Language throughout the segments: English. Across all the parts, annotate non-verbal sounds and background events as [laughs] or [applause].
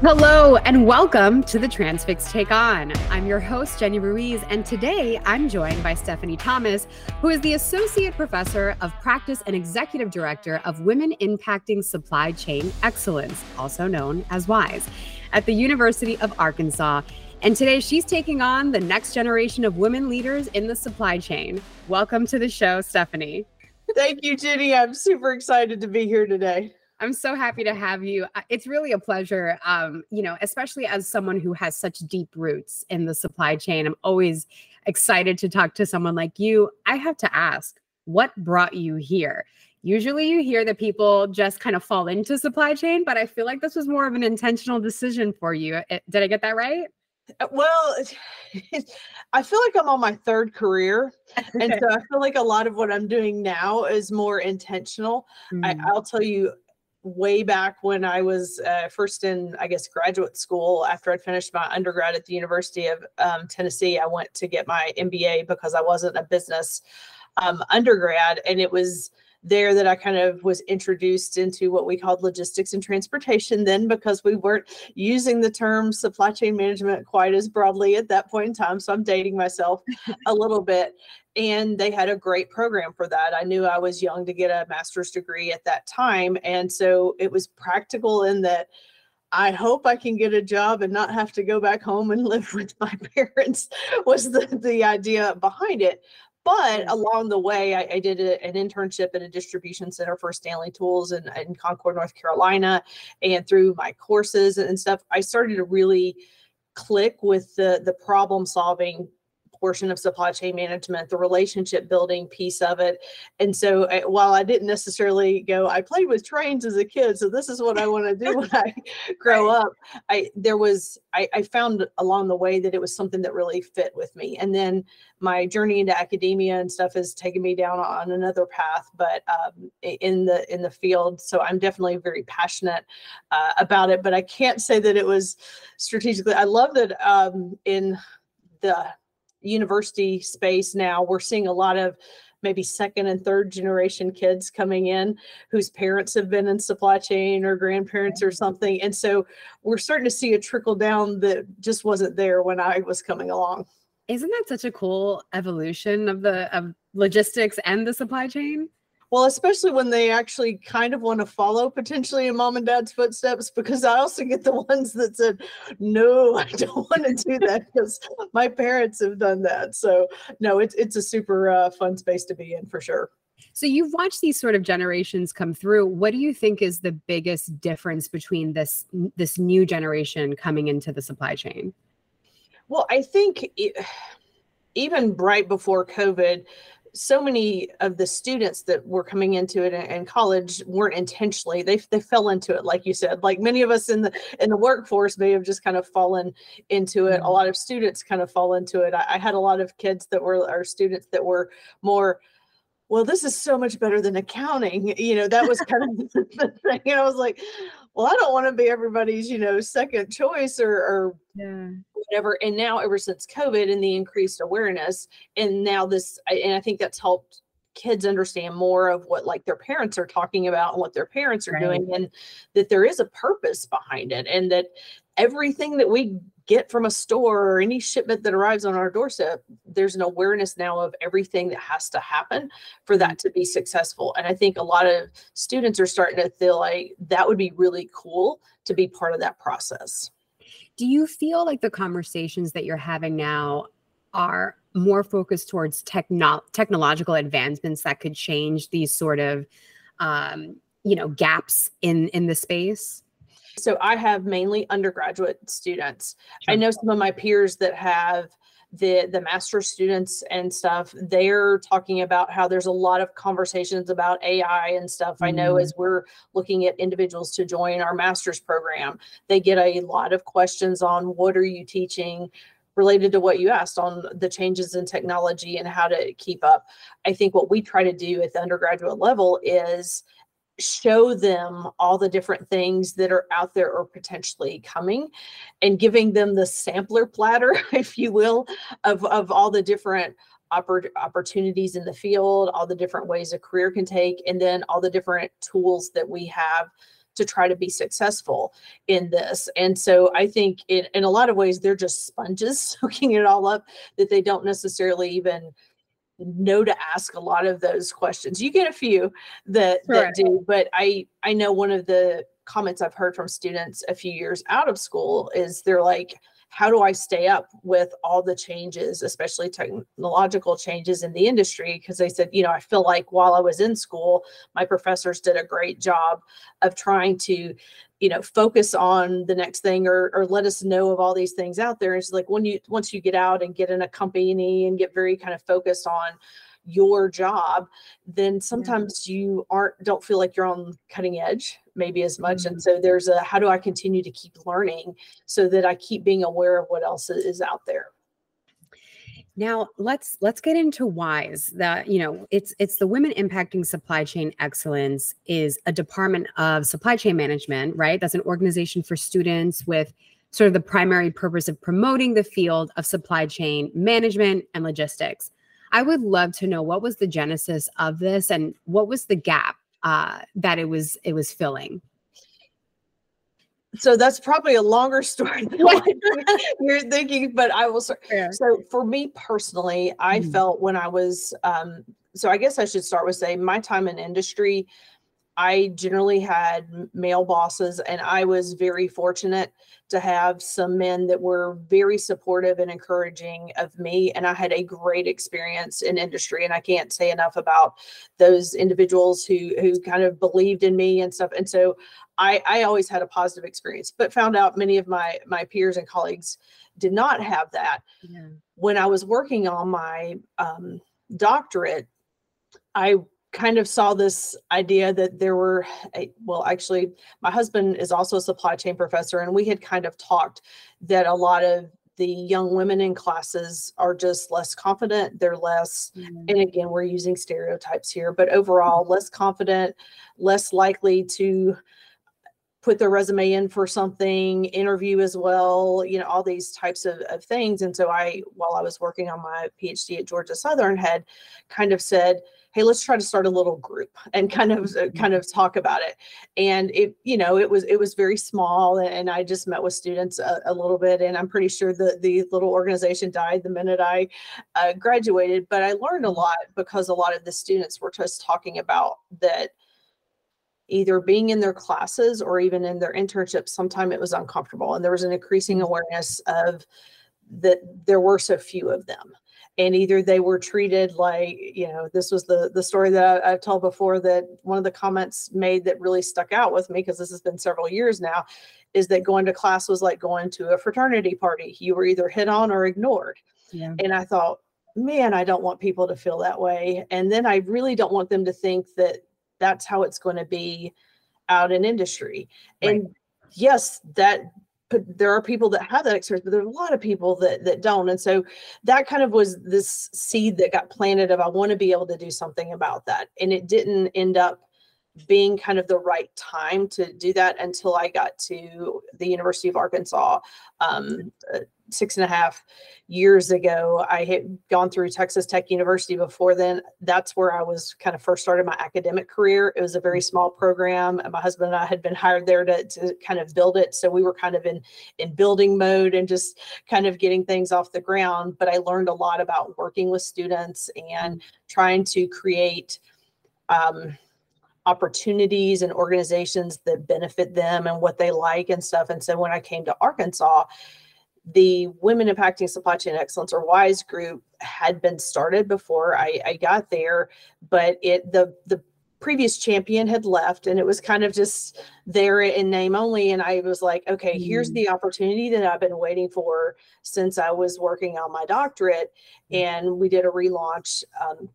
Hello and welcome to the Transfix Take On. I'm your host, Jenny Ruiz, and today I'm joined by Stephanie Thomas, who is the Associate Professor of Practice and Executive Director of Women Impacting Supply Chain Excellence, also known as WISE, at the University of Arkansas. And today she's taking on the next generation of women leaders in the supply chain. Welcome to the show, Stephanie. Thank you, Jenny. I'm super excited to be here today. I'm so happy to have you. It's really a pleasure, um, you know, especially as someone who has such deep roots in the supply chain. I'm always excited to talk to someone like you. I have to ask, what brought you here? Usually you hear that people just kind of fall into supply chain, but I feel like this was more of an intentional decision for you. Did I get that right? Uh, well, I feel like I'm on my third career. And [laughs] so I feel like a lot of what I'm doing now is more intentional. Mm. I, will tell you, way back when I was uh, first in, I guess, graduate school after I'd finished my undergrad at the University of um, Tennessee. I went to get my MBA because I wasn't a business um, undergrad. And it was there that I kind of was introduced into what we called logistics and transportation then because we weren't using the term supply chain management quite as broadly at that point in time. So I'm dating myself a little bit and they had a great program for that. I knew I was young to get a master's degree at that time. And so it was practical in that I hope I can get a job and not have to go back home and [laughs] live with my [laughs] parents was the, the idea behind it. But along the way, I, I did a, an internship at a distribution center for Stanley Tools in, in Concord, North Carolina. And through my courses and stuff, I started to really click with the the problem solving portion of supply chain management, the relationship building piece of it. And so I, while I didn't necessarily go, I played with trains as a kid, so this is what I want to do when I [laughs] grow up. I there was I, I found along the way that it was something that really fit with me. And then my journey into academia and stuff has taken me down on another path, but um, in the in the field. So I'm definitely very passionate uh, about it. But I can't say that it was strategically. I love that um, in the university space now, we're seeing a lot of maybe second and third generation kids coming in whose parents have been in supply chain or grandparents or something. And so we're starting to see a trickle down that just wasn't there when I was coming along. Isn't that such a cool evolution of the of logistics and the supply chain? Well, especially when they actually kind of want to follow potentially in mom and dad's footsteps, because I also get the [laughs] ones that said, no, I don't want to do that because my parents have done that. So, no, it's, it's a super uh, fun space to be in for sure. So you've watched these sort of generations come through. What do you think is the biggest difference between this this new generation coming into the supply chain? Well, I think it, even right before COVID, so many of the students that were coming into it in, in, college weren't intentionally they, they fell into it like you said like many of us in the in the workforce may have just kind of fallen into it mm-hmm. a lot of students kind of fall into it I, I had a lot of kids that were our students that were more well, this is so much better than accounting. You know, that was kind of [laughs] the thing. And I was like, well, I don't want to be everybody's, you know, second choice or, or yeah. whatever. And now, ever since COVID and the increased awareness, and now this, and I think that's helped kids understand more of what like their parents are talking about and what their parents are right. doing, and that there is a purpose behind it, and that everything that we get from a store or any shipment that arrives on our doorstep, there's an awareness now of everything that has to happen for that to be successful. And I think a lot of students are starting to feel like that would be really cool to be part of that process. Do you feel like the conversations that you're having now are more focused towards techno- technological advancements that could change these sort of um, you know gaps in in the space? So I have mainly undergraduate students. Sure. I know some of my peers that have the the master students and stuff they're talking about how there's a lot of conversations about ai and stuff mm-hmm. i know mm-hmm. as we're looking at individuals to join our master's program they get a lot of questions on what are you teaching related to what you asked on the changes in technology and how to keep up i think what we try to do at the undergraduate level is show them all the different things that are out there or potentially coming and giving them the sampler platter [laughs] if you will of, of all the different oppor- opportunities in the field all the different ways a career can take and then all the different tools that we have to try to be successful in this. And so I think in, in a lot of ways, they're just sponges [laughs] soaking it all up that they don't necessarily even know to ask a lot of those questions. You get a few that, sure. that do, but I, I know one of the comments I've heard from students a few years out of school is they're like, how do I stay up with all the changes, especially technological changes in the industry? Because they said, you know, I feel like while I was in school, my professors did a great job of trying to, you know, focus on the next thing or, or let us know of all these things out there. It's like when you once you get out and get in a company and get very kind of focused on your job, then sometimes yeah. you aren't don't feel like you're on cutting edge maybe as much. Mm-hmm. And so there's a how do I continue to keep learning so that I keep being aware of what else is out there. Now let's let's get into WISE that you know it's it's the women impacting supply chain excellence is a department of supply chain management right that's an organization for students with sort of the primary purpose of promoting the field of supply chain management and logistics I would love to know what was the genesis of this and what was the gap uh, that it was it was filling. So that's probably a longer [laughs] story than [laughs] you're thinking, but I will start. Yeah. So for me personally, I mm-hmm. felt when I was um, so I guess I should start with saying my time in industry. I generally had male bosses, and I was very fortunate to have some men that were very supportive and encouraging of me. And I had a great experience in industry, and I can't say enough about those individuals who who kind of believed in me and stuff. And so, I I always had a positive experience, but found out many of my my peers and colleagues did not have that. Yeah. When I was working on my um, doctorate, I kind of saw this idea that there were a, well actually my husband is also a supply chain professor and we had kind of talked that a lot of the young women in classes are just less confident they're less mm-hmm. and again we're using stereotypes here but overall less confident less likely to put their resume in for something interview as well you know all these types of, of things. And so i while i was working on my phd at georgia southern had kind of said hey let's try to start a little group [laughs] and kind of uh, kind of talk about it. And it you know it was it was very small and i just met with students a, a little bit and i'm pretty sure the the little organization died the minute i uh, graduated. But i learned a lot because a lot of the students were just talking about that either being in their classes or even in their internships sometimes it was uncomfortable and there was an increasing mm-hmm. awareness of that there were so few of them and either they were treated like you know this was the the story that I, have told before that one of the comments made that really stuck out with me because this has been several years now is that going to class was like going to a fraternity party you were either hit on or ignored yeah. and i thought man i don't want people to feel that way and then i really don't want them to think that that's how it's going to be out in industry. Right. and yes that but there are people that have that experience but there's a lot of people that that don't. And so that kind of was this seed that got planted of i want to be able to do something about that. And it didn't end up being kind of the right time to do that until i got to the university of arkansas um, six and a half years ago. I had gone through Texas Tech University before then. That's where I was kind of first started my academic career. It was a very small program. And my husband and I had been hired there to, to kind of build it. So we were kind of in, in building mode and just kind of getting things off the ground. But I learned a lot about working with students and trying to create um, opportunities and organizations that benefit them and what they like and stuff. And so when I came to Arkansas, the Women Impacting Supply Chain Excellence or WISE group had been started before I, I got there, but it the the previous champion had left and it was kind of just there in name only and i was like okay mm. here's the opportunity that i've been waiting for since i was working on my doctorate mm. and we did a relaunch um,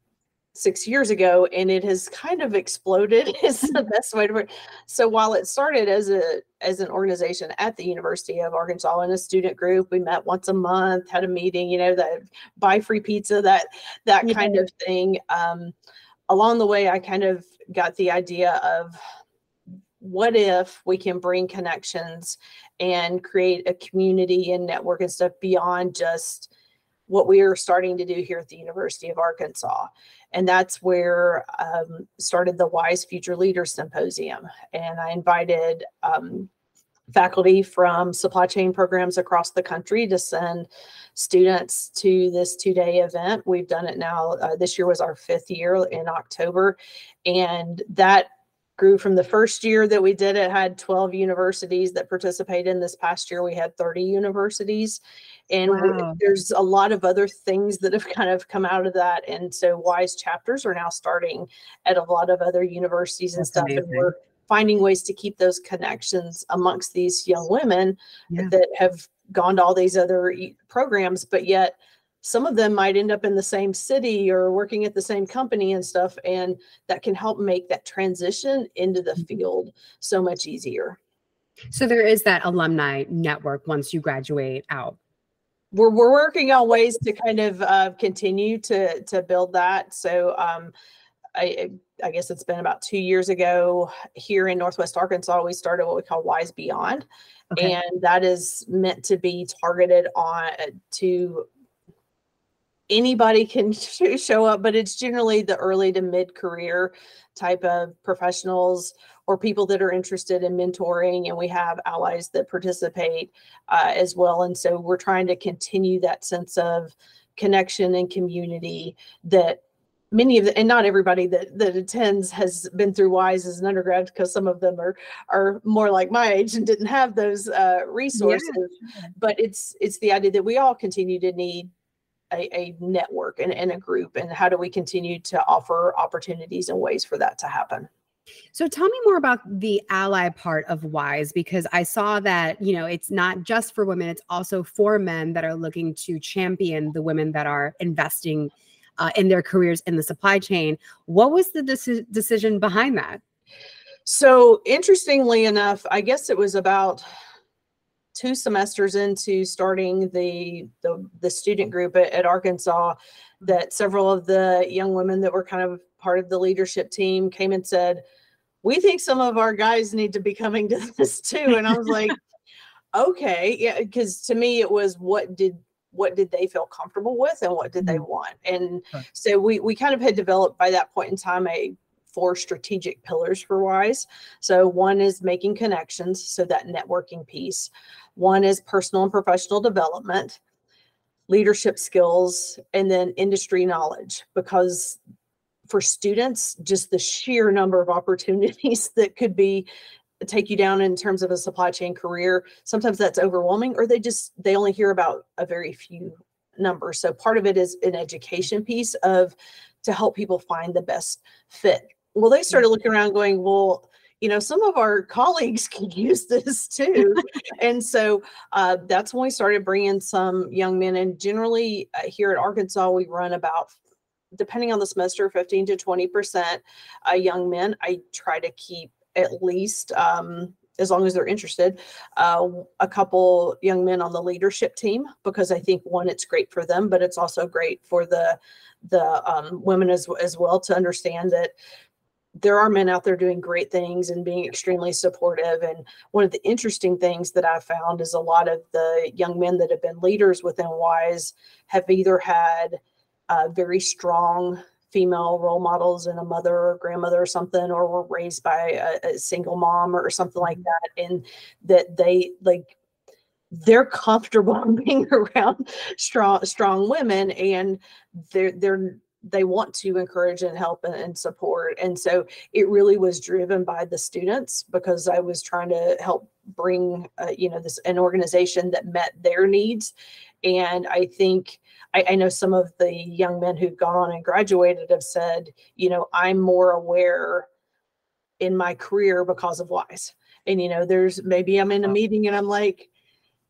six years ago and it has kind of exploded [laughs] is the best way to put it. so while it started as a as an organization at the university of arkansas in a student group we met once a month had a meeting you know that buy free pizza that that yeah. kind of thing um, along the way i kind of got the idea of what if we can bring connections and create a community and network and stuff beyond just what we are starting to do here at the University of Arkansas. And that's where um, started the Wise Future Leaders Symposium. And I invited um, faculty from supply chain programs across the country to send students to this two day event. We've done it now. Uh, this year was our fifth year in October. And that grew from the first year that we did it had 12 universities that participated in this past year we had 30 universities and wow. there's a lot of other things that have kind of come out of that and so wise chapters are now starting at a lot of other universities and That's stuff amazing. and we're finding ways to keep those connections amongst these young women yeah. that have gone to all these other programs but yet some of them might end up in the same city or working at the same company and stuff and that can help make that transition into the mm-hmm. field so much easier so there is that alumni network once you graduate out we're, we're working on ways to kind of uh, continue to to build that so um, I, I guess it's been about two years ago here in Northwest Arkansas, we started what we call Wise Beyond. Okay. And that is meant to be targeted on to anybody can [laughs] show up, but it's generally the early to mid career type of professionals or people that are interested in mentoring. And we have allies that participate uh, as well. And so we're trying to continue that sense of connection and community that many of the and not everybody that that attends has been through wise as an undergrad because some of them are are more like my age and didn't have those uh, resources yeah. but it's it's the idea that we all continue to need a, a network and, and a group and how do we continue to offer opportunities and ways for that to happen so tell me more about the ally part of wise because i saw that you know it's not just for women it's also for men that are looking to champion the women that are investing uh, in their careers in the supply chain. What was the deci- decision behind that? So interestingly enough i guess it was about two semesters into starting the the, the student group at, at, Arkansas that several of the young women that were kind of part of the leadership team came and said, "We think some of our guys need to be coming to [laughs] this too." And I was like, "Okay, yeah," because to me it was what did what did they feel comfortable with and what did they mm-hmm. want? And so we we kind of had developed by that point in time a four strategic pillars for wise. So one is making connections so that networking piece. One is personal and professional development, leadership skills, and then industry knowledge. Because for students, just the sheer number of opportunities [laughs] that could be uh, take you down in terms of a supply chain career sometimes that's overwhelming or they just they only hear about a very few numbers so part of it is an education piece of to help people find the best fit well they started looking around going well you know, some of our colleagues [laughs] could use this too. and so uh, that's when we started bringing some young men. And generally, uh, here at Arkansas, we run about, depending on the semester, 15 to 20% uh, young men. I try to keep at least. Um, as long as they're interested, uh, a couple young men on the leadership team because I think one, it's great for them, but it's also great for the the um, women as as well to understand that there are men out there doing great things and being extremely supportive. And one of the interesting things that I found is a lot of the young men that have been leaders within WISE have either had uh, very strong female role models and a mother or grandmother or something, or were raised by a, a single mom or something like mm-hmm. that. And that they like, they're comfortable [laughs] being around strong strong women and they're they're they want to encourage and help and, and, support. And so it really was driven by the students because I was trying to help bring, uh, you know, this an organization that met their needs. And I think I, I know some of the young men who've gone on and graduated have said, you know, I'm more aware in my career because of WISE. And, you know, there's maybe I'm in a meeting and I'm like,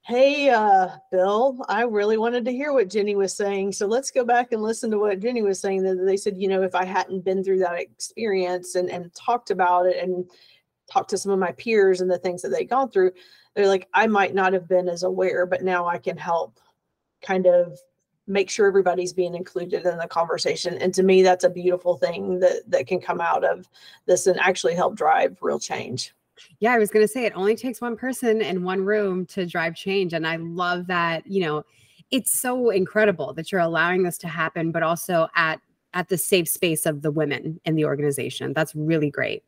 Hey, uh, Bill, I really wanted to hear what Jenny was saying. So let's go back and listen to what Jenny was saying. That they said, you know, if I hadn't been through that experience and, and talked about it and talked to some of my peers and the things that they gone through, they're like, I might not have been as aware, but now I can help kind of make sure everybody's being included in the conversation. And to me, that's a beautiful thing that that can come out of this and actually help drive real change. Yeah, I was going to say it only takes one person in one room to drive change. And I love that, you know, it's so incredible that you're allowing this to happen, but also at at the safe space of the women in the organization. That's really great.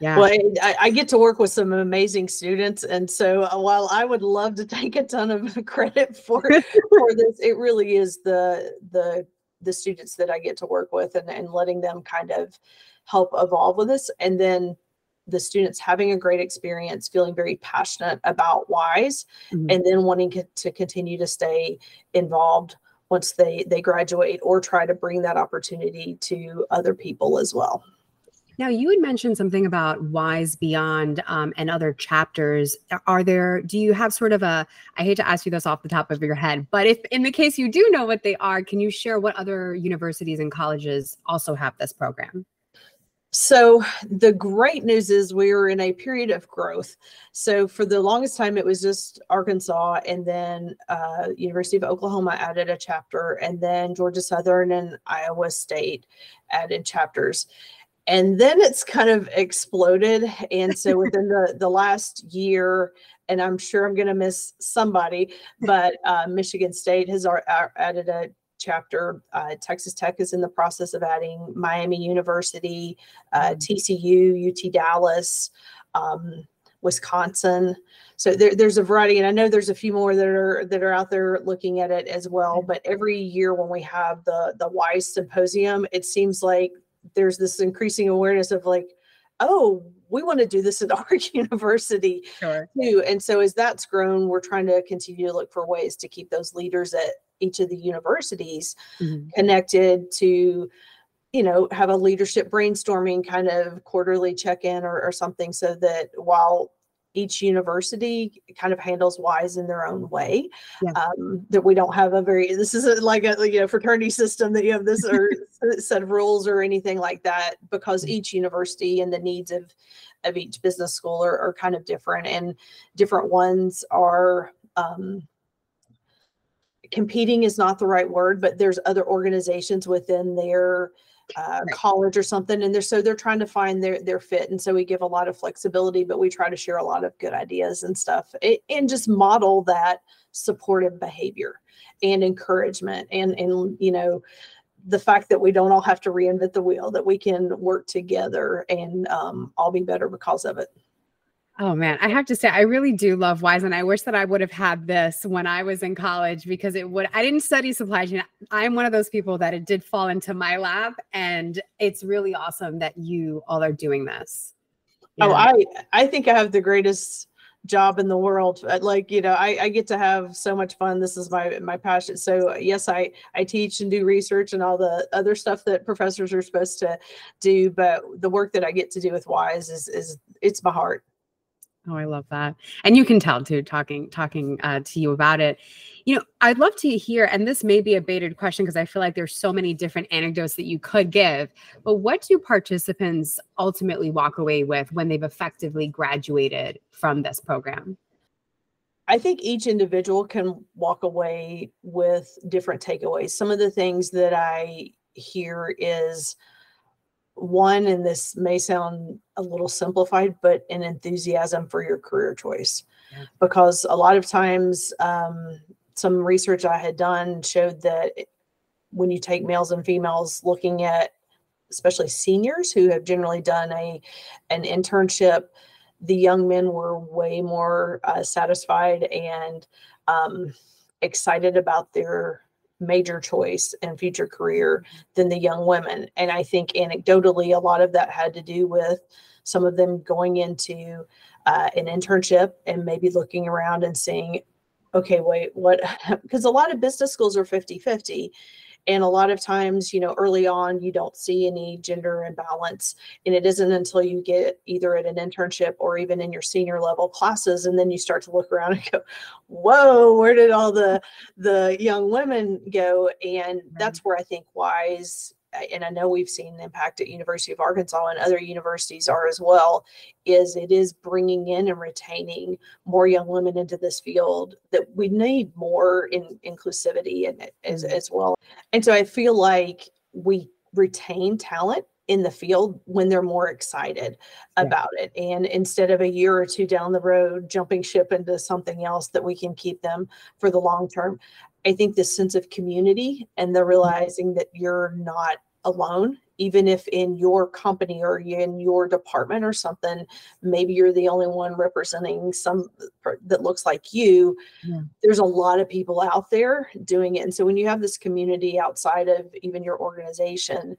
Yeah. Well, I, I, get to work with some amazing students, and so uh, while I would love to [laughs] take a ton of [laughs] credit for for this, it really is the the the students that I get to work with and, and letting them kind of help evolve with this, and then the students having a great experience, feeling very passionate about WISE, mm-hmm. and then wanting to continue to stay involved once they they graduate or try to bring that opportunity to other people as well. Now, you had mentioned something about Wise Beyond um, and other chapters. Are there, do you have sort of a, I hate to ask you this off the top of your head, but if in the case you do know what they are, can you share what other universities and colleges also have this program? So the great news is we are in a period of growth. So for the longest time, it was just Arkansas, and then uh, University of Oklahoma added a chapter, and then Georgia Southern and Iowa State added chapters and then it's kind of exploded and so within the the last year and i'm sure i'm going to miss somebody but uh, michigan state has added a chapter uh, texas tech is in the process of adding miami university uh, mm. tcu ut dallas um, wisconsin so there, there's a variety and i know there's a few more that are that are out there looking at it as well but every year when we have the the wise symposium it seems like there's this increasing awareness of like, oh, we want to do this at [laughs] our university sure. too. And so as that's grown, we're trying to continue to look for ways to keep those leaders at each of the universities mm-hmm. connected to you know have a leadership brainstorming kind of quarterly check-in or, or something so that while each university kind of handles wise in their own way yeah. um, that we don't have a very this isn't like a you know fraternity system that you have this or [laughs] set of rules or anything like that because mm-hmm. each university and the needs of of each business school are, are kind of different and different ones are um, competing is not the right word but there's other organizations within their uh, right. college or something and they're so they're trying to find their their fit and so we give a lot of flexibility but we try to share a lot of good ideas and stuff it, and just model that supportive behavior and encouragement and and you know the fact that we don't all have to reinvent the wheel that we can work together and um, all be better because of it Oh man, I have to say, I really do love Wise, and I wish that I would have had this when I was in college because it would. I didn't study supply chain. I'm one of those people that it did fall into my lap, and it's really awesome that you all are doing this. Yeah. Oh, I I think I have the greatest job in the world. Uh, like you know, I I get to have so much fun. This is my my passion. So yes, I I teach and do research and all the other stuff that professors are supposed to do, but the work that I get to do with Wise is is it's my heart. Oh, I love that. And you can tell too, talking talking uh, to you about it. You know, I'd love to hear, and this may be a baited question because I feel like there's so many different anecdotes that you could give. But what do participants ultimately walk away with when they've effectively graduated from this program? I think each individual can walk away with different takeaways. Some of the things that I hear is one, and this may sound a little simplified, but an enthusiasm for your career choice. Yeah. Because a lot of times, um, some research I had done showed that when you take males and females looking at especially seniors who have generally done a an internship the young men were way more uh, satisfied and um, excited about their major choice and future career than the young women. And I think anecdotally, a lot of that had to do with some of them going into uh, an internship and maybe looking around and seeing, okay, wait, what? [laughs] Because a lot of business schools are 50 50 and a lot of times, you know, early on, you don't see any gender imbalance. And it isn't until you get either at an internship or even in your senior level classes, and then you start to look around [laughs] and go, whoa, where did all the the young women go? And that's where I think WISE and I know we've seen the impact at University of Arkansas and other universities are as well, is it is bringing in and retaining more young women into this field that we need more in inclusivity and as, mm-hmm. as well. And so I feel like we retain talent in the field when they're more excited yeah. about it. And instead of a year or two down the road jumping ship into something else that we can keep them for the long term. I think this sense of community and the realizing that you're not alone even if in your company or in your department or something maybe you're the only one representing some that looks like you yeah. there's a lot of people out there doing it and so when you have this community outside of even your organization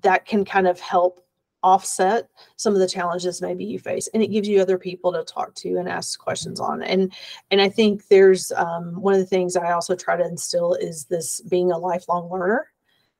that can kind of help offset some of the challenges maybe you face and it gives you other people to talk to and ask questions on and and i think there's um, one of the things i also try to instill is this being a lifelong learner.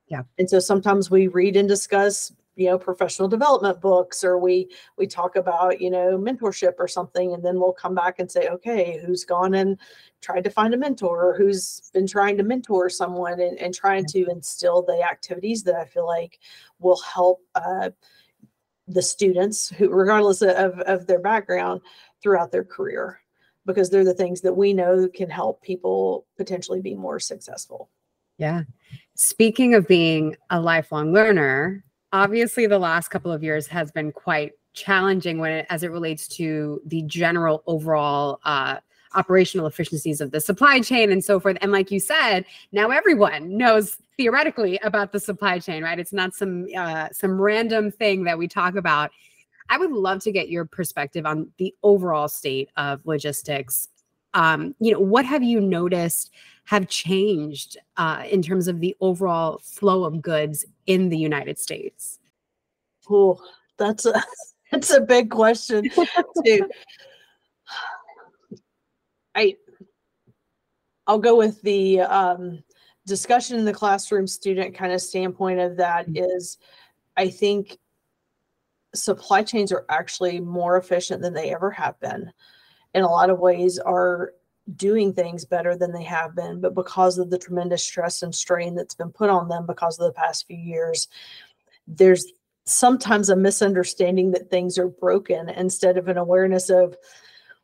Yeah. And so sometimes we read and discuss you know professional development books or we we talk about you know mentorship or something and then we'll come back and say okay who's gone and tried to find a mentor or who's been trying to mentor someone and, and trying to instill the activities that i feel like will help uh, the students who regardless of, of their background throughout their career because they're the things that we know can help people potentially be more successful. Yeah. Speaking of being a lifelong learner obviously the last couple of years has been quite challenging when it, as it relates to the general overall uh, operational efficiencies of the supply chain and so forth. And like you said, now everyone knows theoretically about the supply chain, right? It's not some uh, some random thing that we talk about. I would love to get your perspective on the overall state of logistics. Um, you know, what have you noticed have changed uh, in terms of the overall flow of goods in the United States? Oh, that's a [laughs] that's a big question too. [laughs] I I'll go with the um, discussion in the classroom student kind of standpoint of that mm-hmm. I think supply chains are actually more efficient than they ever have been. In a lot of ways are doing things better than they have been, but because of the tremendous stress and strain that's been put on them because of the past few years, there's sometimes a misunderstanding that things are broken instead of an awareness of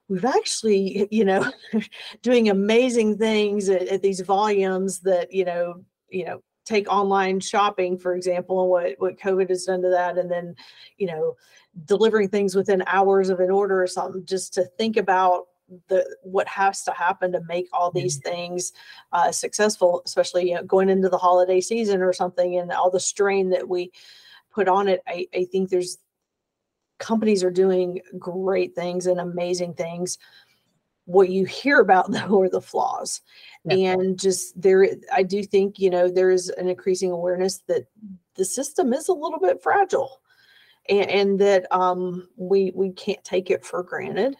we've actually, you know, [laughs] doing amazing things at, at these volumes that, you know, you know, take online shopping, for example, and what, what COVID has done to that. And then, you know, delivering things within hours of an order or something, just to think about the what has to happen to make all these mm-hmm. things uh, successful, especially you know, going into the holiday season or something, and all the strain that we put on it. I, I think there's companies are doing great things and amazing things what you hear about [laughs] though are the flaws. Yeah. and just there i do think you know there is an increasing awareness that the system is a little bit fragile and, and that um, we we can't take it for granted.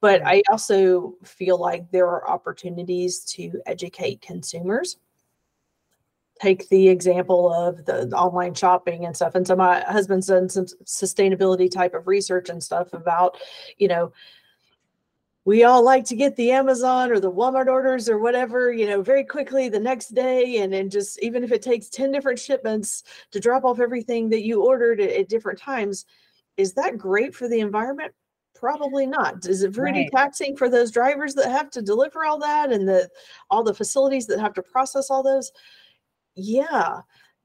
But i also feel like there are opportunities to educate consumers take the example of the, the, online shopping and stuff. And so my husband's done some sustainability type of research and stuff about, you know, we all like to get the Amazon or the Walmart orders or whatever, you know, very quickly the next day. And then just even if it takes 10 different shipments to drop off everything that you ordered at, at different times, is that great for the environment? Probably not. Is it pretty right. taxing for those drivers that have to deliver all that and the all the facilities that have to process all those? Yeah,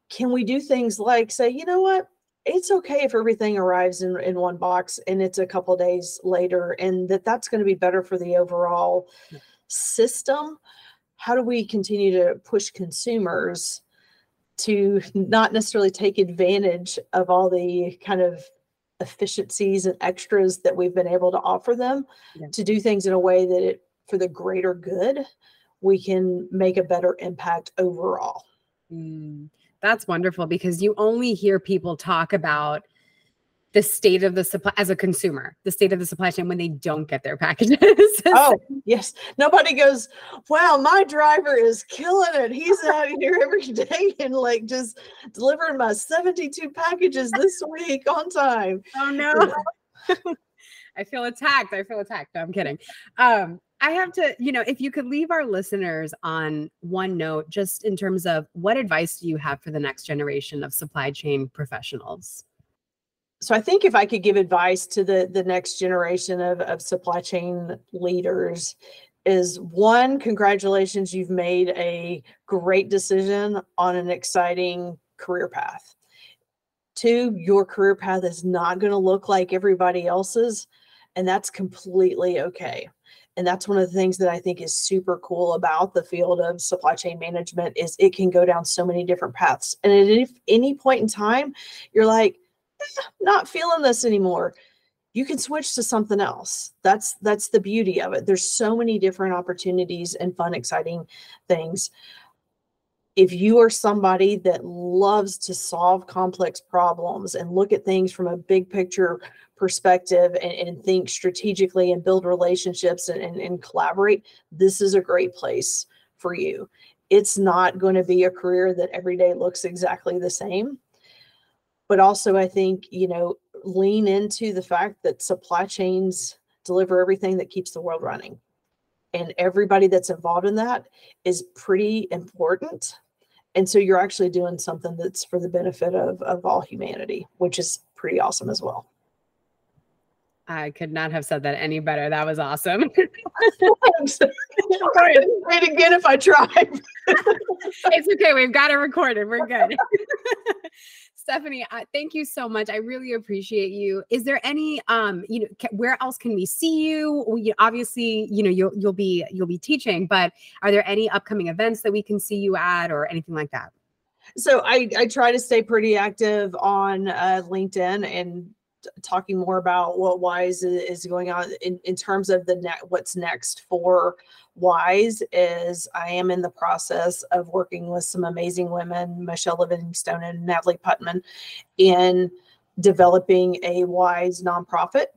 can we do things like say, you know what? It's okay if everything arrives in, in one box and it's a couple days later, and that that's going to be better for the overall hmm. system. How do we continue to push consumers to not necessarily take advantage of all the kind of efficiencies and extras that we've been able to offer them yeah. to do things in a way that it for the greater good we can make a better impact overall Mm, that's wonderful because you only hear people talk about the state of the supply as a consumer, the state of the supply chain when they don't get their packages. [laughs] oh, yes. Nobody goes, wow, my driver is killing it. He's [laughs] out here every day and like just delivering my 72 packages this week on time. Oh, no. [laughs] I feel attacked. I feel attacked. No, I'm kidding. Um, I have to, you know, if you could leave our listeners on one note, just in terms of what advice do you have for the next generation of supply chain professionals? So I think if I could give advice to the the next generation of, of supply chain leaders is one, congratulations, you've made a great decision on an exciting career path. Two, your career path is not going to look like everybody else's, and that's completely okay and that's one of the things that i think is super cool about the field of supply chain management is it can go down so many different paths. And at any, point in time you're like eh, not feeling this anymore. You can switch to something else. That's that's the beauty of it. There's so many different opportunities and fun exciting things. If you are somebody that loves to solve complex problems and look at things from a big picture perspective and, and think strategically and build relationships and, and, and collaborate, this is a great place for you. It's not going to be a career that every day looks exactly the same. But also, I think, you know, lean into the fact that supply chains deliver everything that keeps the world running. And everybody that's involved in that is pretty important and so you're actually doing something that's for the benefit of of all humanity which is pretty awesome as well I could not have said that any better. That was awesome. [laughs] It again if I try. [laughs] it's okay. We've got it recorded. We're good. [laughs] Stephanie, uh, thank you so much. I really appreciate you. Is there any, um, you know, where else can we see you? We, obviously, you know, you'll you'll be you'll be teaching, but are there any upcoming events that we can see you at or anything like that? So I I try to stay pretty active on uh, LinkedIn and talking more about what wise is going on in, in terms of the net what's next for wise is i am in the process of working with some amazing women michelle livingstone and natalie putman in developing a wise nonprofit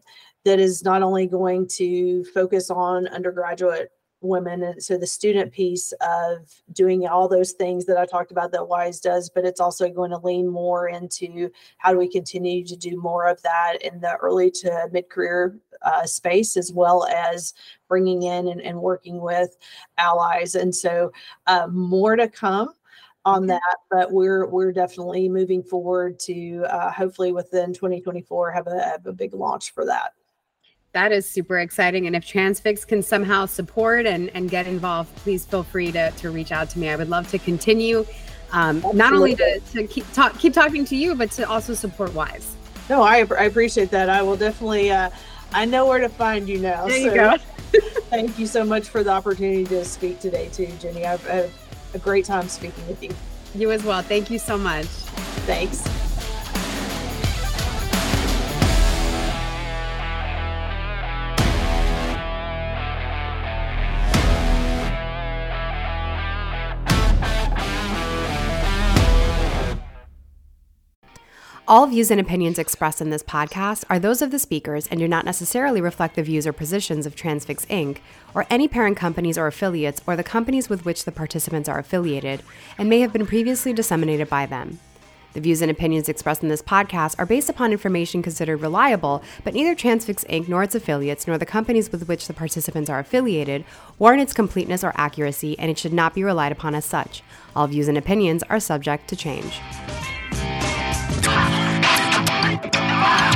that is not only going to focus on undergraduate women and so the student piece of doing all those things that i talked about that wise does but it's also going to lean more into how do we continue to do more of that in the early to mid-career uh, space as well as bringing in and, and working with allies. And so uh, more to come on that but we're we're definitely moving forward to uh, hopefully within 2024 have a, have a big launch for that that is super exciting. And if Transfix can somehow support and, and get involved, please feel free to, to reach out to me. I would love to continue um, not only to, to keep, talk, keep talking to you, but to also support WISE. No, I, I appreciate that. I will definitely, uh, I know where to find you now. There so you go. [laughs] [laughs] thank you so much for the opportunity to speak today, too, Jenny. I've had a great time speaking with you. You as well. Thank you so much. Thanks. All views and opinions expressed in this podcast are those of the speakers and do not necessarily reflect the views or positions of Transfix Inc., or any parent companies or affiliates, or the companies with which the participants are affiliated, and may have been previously disseminated by them. The views and opinions expressed in this podcast are based upon information considered reliable, but neither Transfix Inc. nor its affiliates nor the companies with which the participants are affiliated warrant its completeness or accuracy, and it should not be relied upon as such. All views and opinions are subject to change. Bye.